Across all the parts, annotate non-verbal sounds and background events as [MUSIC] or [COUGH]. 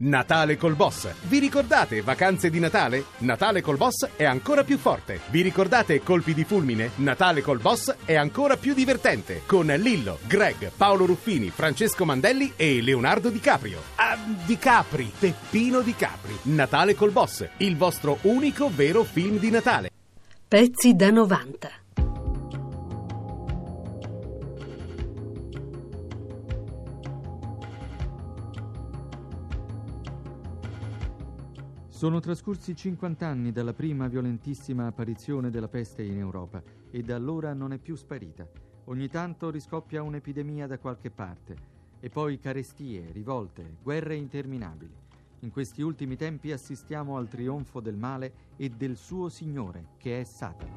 Natale col Boss. Vi ricordate vacanze di Natale? Natale col Boss è ancora più forte. Vi ricordate colpi di fulmine? Natale col Boss è ancora più divertente. Con Lillo, Greg, Paolo Ruffini, Francesco Mandelli e Leonardo Di Caprio. Ah, Di Capri, Peppino Di Capri. Natale col Boss, il vostro unico vero film di Natale. Pezzi da 90. Sono trascorsi 50 anni dalla prima violentissima apparizione della peste in Europa e da allora non è più sparita. Ogni tanto riscoppia un'epidemia da qualche parte e poi carestie, rivolte, guerre interminabili. In questi ultimi tempi assistiamo al trionfo del male e del suo Signore, che è Satana.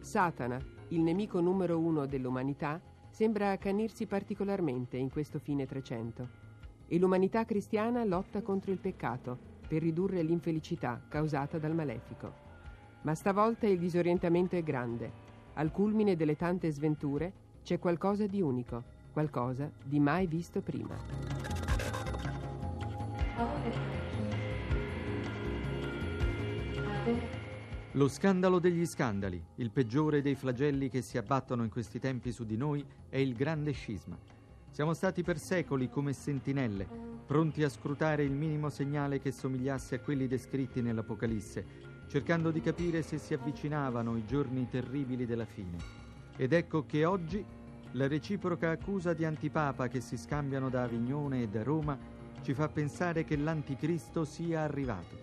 Satana, il nemico numero uno dell'umanità, sembra accanirsi particolarmente in questo fine Trecento e l'umanità cristiana lotta contro il peccato per ridurre l'infelicità causata dal malefico. Ma stavolta il disorientamento è grande. Al culmine delle tante sventure c'è qualcosa di unico, qualcosa di mai visto prima. Lo scandalo degli scandali, il peggiore dei flagelli che si abbattono in questi tempi su di noi, è il grande scisma. Siamo stati per secoli come sentinelle, pronti a scrutare il minimo segnale che somigliasse a quelli descritti nell'Apocalisse, cercando di capire se si avvicinavano i giorni terribili della fine. Ed ecco che oggi la reciproca accusa di antipapa che si scambiano da Avignone e da Roma ci fa pensare che l'anticristo sia arrivato.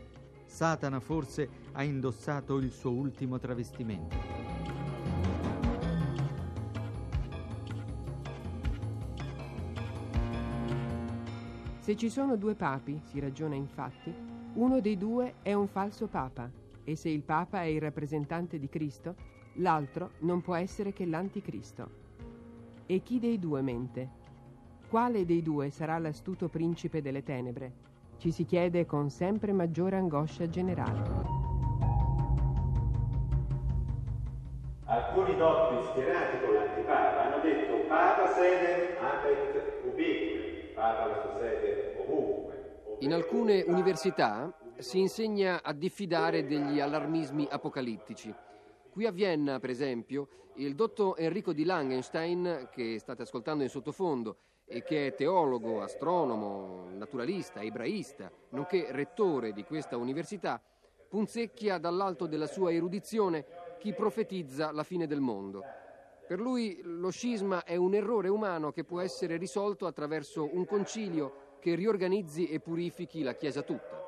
Satana forse ha indossato il suo ultimo travestimento. Se ci sono due papi, si ragiona infatti, uno dei due è un falso papa e se il papa è il rappresentante di Cristo, l'altro non può essere che l'anticristo. E chi dei due mente? Quale dei due sarà l'astuto principe delle tenebre? Ci si chiede con sempre maggiore angoscia generale. Alcuni dotti schierati con l'antipapa hanno detto Papa sede abet ubique, Papa la sua sede ovunque. In alcune università si insegna a diffidare degli allarmismi apocalittici. Qui a Vienna, per esempio, il dottor Enrico di Langenstein, che state ascoltando in sottofondo, e che è teologo, astronomo, naturalista, ebraista, nonché rettore di questa università, punzecchia dall'alto della sua erudizione chi profetizza la fine del mondo. Per lui lo scisma è un errore umano che può essere risolto attraverso un concilio che riorganizzi e purifichi la Chiesa tutta.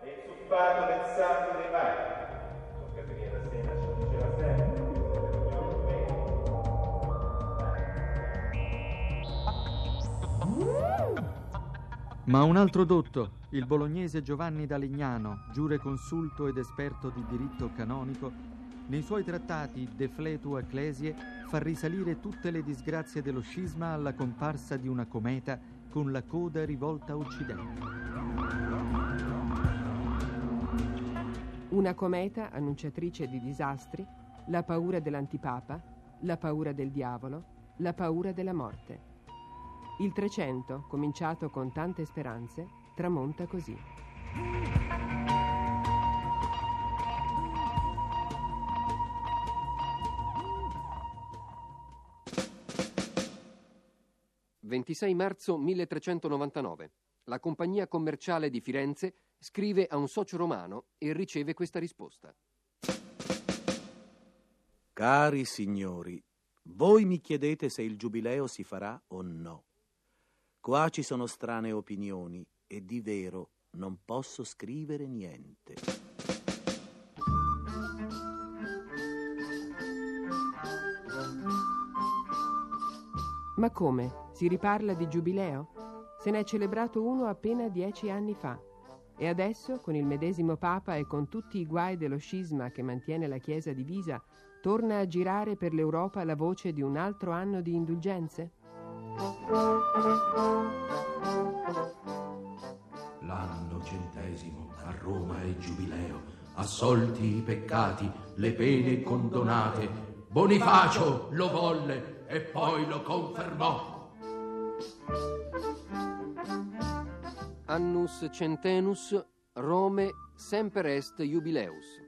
Del sangue dei mari. Ma un altro dotto, il bolognese Giovanni D'Alignano, giure consulto ed esperto di diritto canonico, nei suoi trattati De Fletu Ecclesie fa risalire tutte le disgrazie dello scisma alla comparsa di una cometa con la coda rivolta a occidente. Una cometa annunciatrice di disastri, la paura dell'antipapa, la paura del diavolo, la paura della morte. Il Trecento, cominciato con tante speranze, tramonta così. 26 marzo 1399. La compagnia commerciale di Firenze scrive a un socio romano e riceve questa risposta. Cari signori, voi mi chiedete se il giubileo si farà o no. Qua ci sono strane opinioni e di vero non posso scrivere niente. Ma come? Si riparla di giubileo? Se ne è celebrato uno appena dieci anni fa. E adesso, con il medesimo Papa e con tutti i guai dello scisma che mantiene la Chiesa divisa, torna a girare per l'Europa la voce di un altro anno di indulgenze? L'anno centesimo a Roma è giubileo, assolti i peccati, le pene condonate. Bonifacio lo volle e poi lo confermò. Annus centenus Rome semper est jubileus.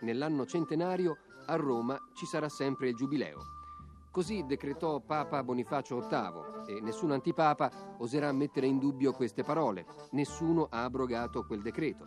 Nell'anno centenario a Roma ci sarà sempre il giubileo. Così decretò Papa Bonifacio VIII e nessun antipapa oserà mettere in dubbio queste parole. Nessuno ha abrogato quel decreto.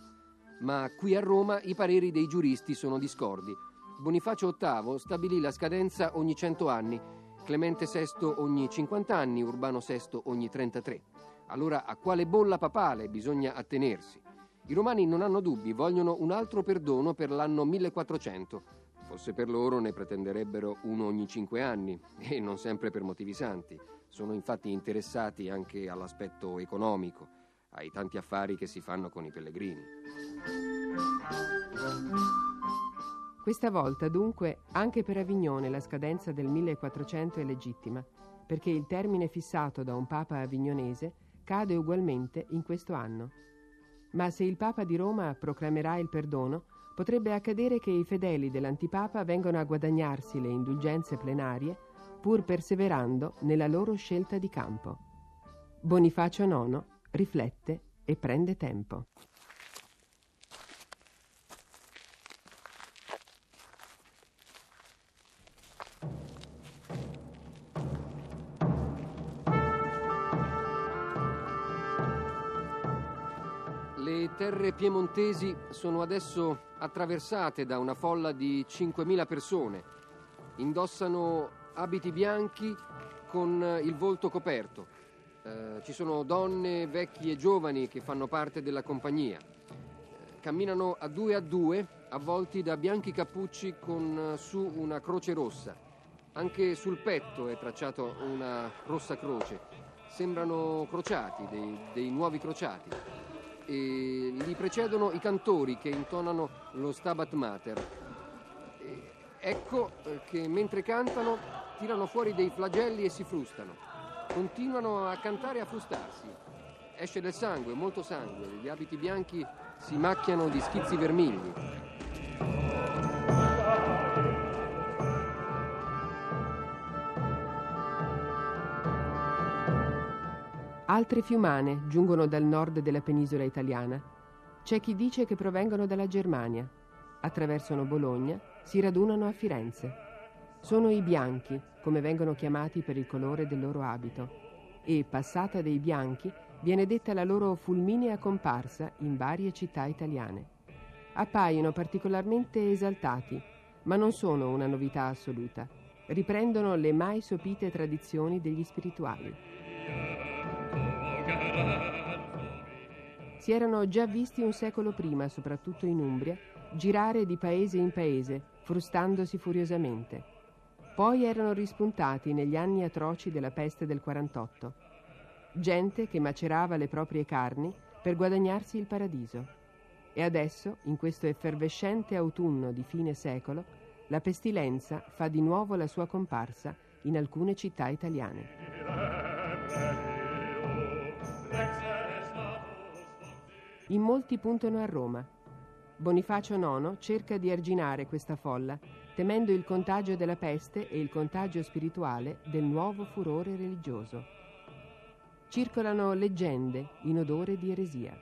Ma qui a Roma i pareri dei giuristi sono discordi. Bonifacio VIII stabilì la scadenza ogni 100 anni, Clemente VI ogni 50 anni, Urbano VI ogni 33. Allora a quale bolla papale bisogna attenersi? I romani non hanno dubbi, vogliono un altro perdono per l'anno 1400. Fosse per loro ne pretenderebbero uno ogni cinque anni, [LAUGHS] e non sempre per motivi santi. Sono infatti interessati anche all'aspetto economico, ai tanti affari che si fanno con i pellegrini. Questa volta, dunque, anche per Avignone la scadenza del 1400 è legittima, perché il termine fissato da un papa avignonese cade ugualmente in questo anno. Ma se il papa di Roma proclamerà il perdono, potrebbe accadere che i fedeli dell'antipapa vengano a guadagnarsi le indulgenze plenarie pur perseverando nella loro scelta di campo. Bonifacio IX riflette e prende tempo. Terre piemontesi sono adesso attraversate da una folla di 5.000 persone. Indossano abiti bianchi con il volto coperto. Eh, ci sono donne, vecchi e giovani che fanno parte della compagnia. Eh, camminano a due a due, avvolti da bianchi cappucci con eh, su una croce rossa. Anche sul petto è tracciata una rossa croce. Sembrano crociati, dei, dei nuovi crociati e precedono i cantori che intonano lo Stabat Mater. E ecco eh, che mentre cantano tirano fuori dei flagelli e si frustano. Continuano a cantare e a frustarsi. Esce del sangue, molto sangue, gli abiti bianchi si macchiano di schizzi vermigli. Altre fiumane giungono dal nord della penisola italiana. C'è chi dice che provengono dalla Germania. Attraversano Bologna, si radunano a Firenze. Sono i bianchi, come vengono chiamati per il colore del loro abito, e passata dei bianchi viene detta la loro fulminea comparsa in varie città italiane. Appaiono particolarmente esaltati, ma non sono una novità assoluta. Riprendono le mai sopite tradizioni degli spirituali. Si erano già visti un secolo prima, soprattutto in Umbria, girare di paese in paese, frustandosi furiosamente. Poi erano rispuntati negli anni atroci della peste del 48. Gente che macerava le proprie carni per guadagnarsi il paradiso. E adesso, in questo effervescente autunno di fine secolo, la pestilenza fa di nuovo la sua comparsa in alcune città italiane. In molti puntano a Roma. Bonifacio IX cerca di arginare questa folla, temendo il contagio della peste e il contagio spirituale del nuovo furore religioso. Circolano leggende in odore di eresia.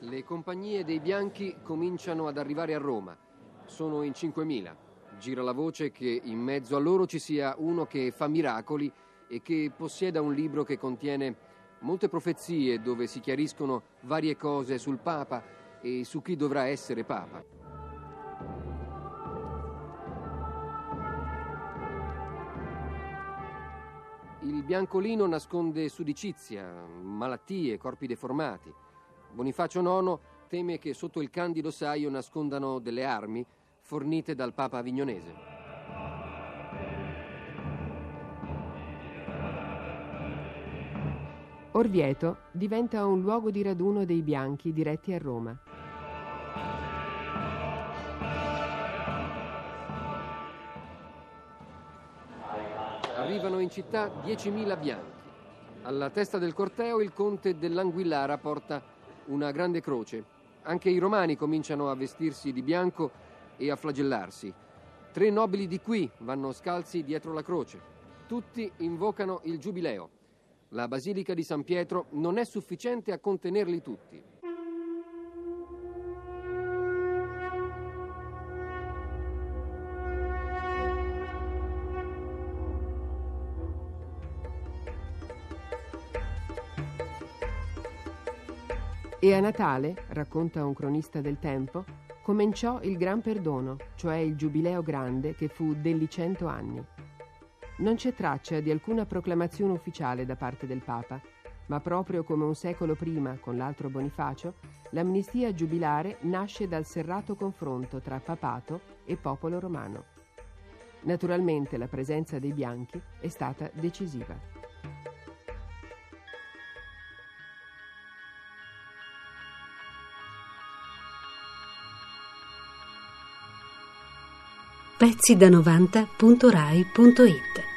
Le compagnie dei bianchi cominciano ad arrivare a Roma. Sono in 5.000. Gira la voce che in mezzo a loro ci sia uno che fa miracoli e che possieda un libro che contiene molte profezie dove si chiariscono varie cose sul Papa e su chi dovrà essere Papa. Il biancolino nasconde sudicizia, malattie, corpi deformati. Bonifacio IX teme che sotto il candido saio nascondano delle armi fornite dal Papa avignonese. Orvieto diventa un luogo di raduno dei bianchi diretti a Roma. Arrivano in città 10.000 bianchi. Alla testa del corteo il conte dell'Anguillara porta una grande croce. Anche i romani cominciano a vestirsi di bianco e a flagellarsi. Tre nobili di qui vanno scalzi dietro la croce. Tutti invocano il giubileo. La Basilica di San Pietro non è sufficiente a contenerli tutti. E a Natale, racconta un cronista del tempo, cominciò il Gran Perdono, cioè il Giubileo Grande che fu degli cento anni. Non c'è traccia di alcuna proclamazione ufficiale da parte del Papa, ma proprio come un secolo prima, con l'altro Bonifacio, l'amnistia giubilare nasce dal serrato confronto tra papato e popolo romano. Naturalmente la presenza dei bianchi è stata decisiva. Pezzi da 90.rai.it